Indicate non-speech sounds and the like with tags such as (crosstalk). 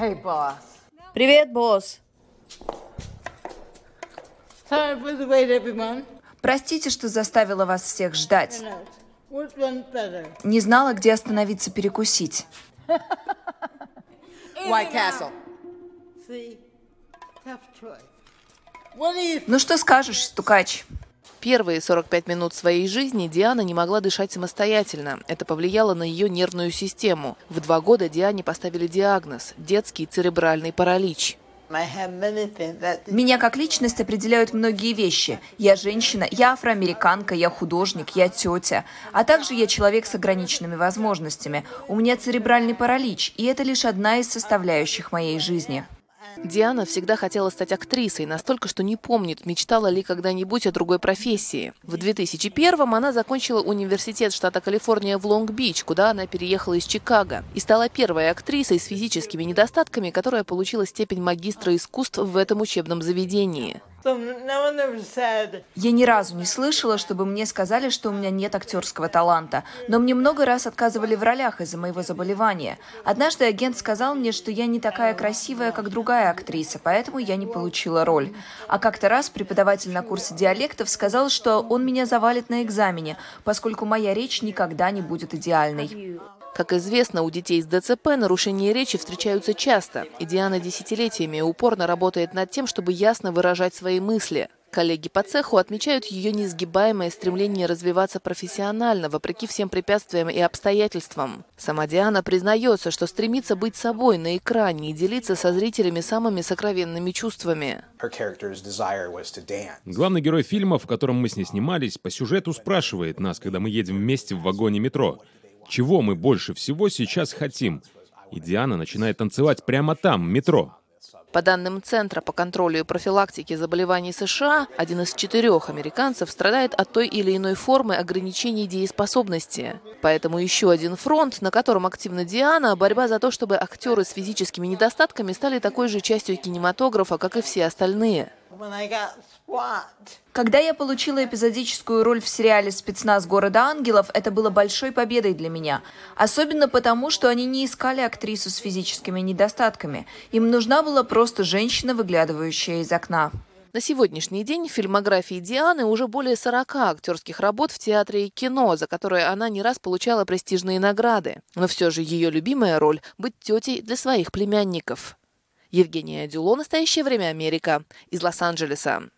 Hey, boss. Привет, босс. Sorry for the wait, everyone. Простите, что заставила вас всех ждать. Не знала, где остановиться перекусить. (laughs) White Castle. See, tough choice. Ну что скажешь, стукач? Первые 45 минут своей жизни Диана не могла дышать самостоятельно. Это повлияло на ее нервную систему. В два года Диане поставили диагноз – детский церебральный паралич. Меня как личность определяют многие вещи. Я женщина, я афроамериканка, я художник, я тетя. А также я человек с ограниченными возможностями. У меня церебральный паралич, и это лишь одна из составляющих моей жизни. Диана всегда хотела стать актрисой, настолько, что не помнит, мечтала ли когда-нибудь о другой профессии. В 2001-м она закончила университет штата Калифорния в Лонг-Бич, куда она переехала из Чикаго, и стала первой актрисой с физическими недостатками, которая получила степень магистра искусств в этом учебном заведении. Я ни разу не слышала, чтобы мне сказали, что у меня нет актерского таланта, но мне много раз отказывали в ролях из-за моего заболевания. Однажды агент сказал мне, что я не такая красивая, как другая актриса, поэтому я не получила роль. А как-то раз преподаватель на курсе диалектов сказал, что он меня завалит на экзамене, поскольку моя речь никогда не будет идеальной. Как известно, у детей с ДЦП нарушения речи встречаются часто, и Диана десятилетиями упорно работает над тем, чтобы ясно выражать свои мысли. Коллеги по цеху отмечают ее неизгибаемое стремление развиваться профессионально, вопреки всем препятствиям и обстоятельствам. Сама Диана признается, что стремится быть собой на экране и делиться со зрителями самыми сокровенными чувствами. Главный герой фильма, в котором мы с ней снимались, по сюжету спрашивает нас, когда мы едем вместе в вагоне метро, чего мы больше всего сейчас хотим. И Диана начинает танцевать прямо там, в метро. По данным Центра по контролю и профилактике заболеваний США, один из четырех американцев страдает от той или иной формы ограничений дееспособности. Поэтому еще один фронт, на котором активна Диана, борьба за то, чтобы актеры с физическими недостатками стали такой же частью кинематографа, как и все остальные. Когда я получила эпизодическую роль в сериале «Спецназ города ангелов», это было большой победой для меня. Особенно потому, что они не искали актрису с физическими недостатками. Им нужна была просто женщина, выглядывающая из окна. На сегодняшний день в фильмографии Дианы уже более 40 актерских работ в театре и кино, за которые она не раз получала престижные награды. Но все же ее любимая роль – быть тетей для своих племянников. Евгения Дюло, «Настоящее время Америка» из Лос-Анджелеса.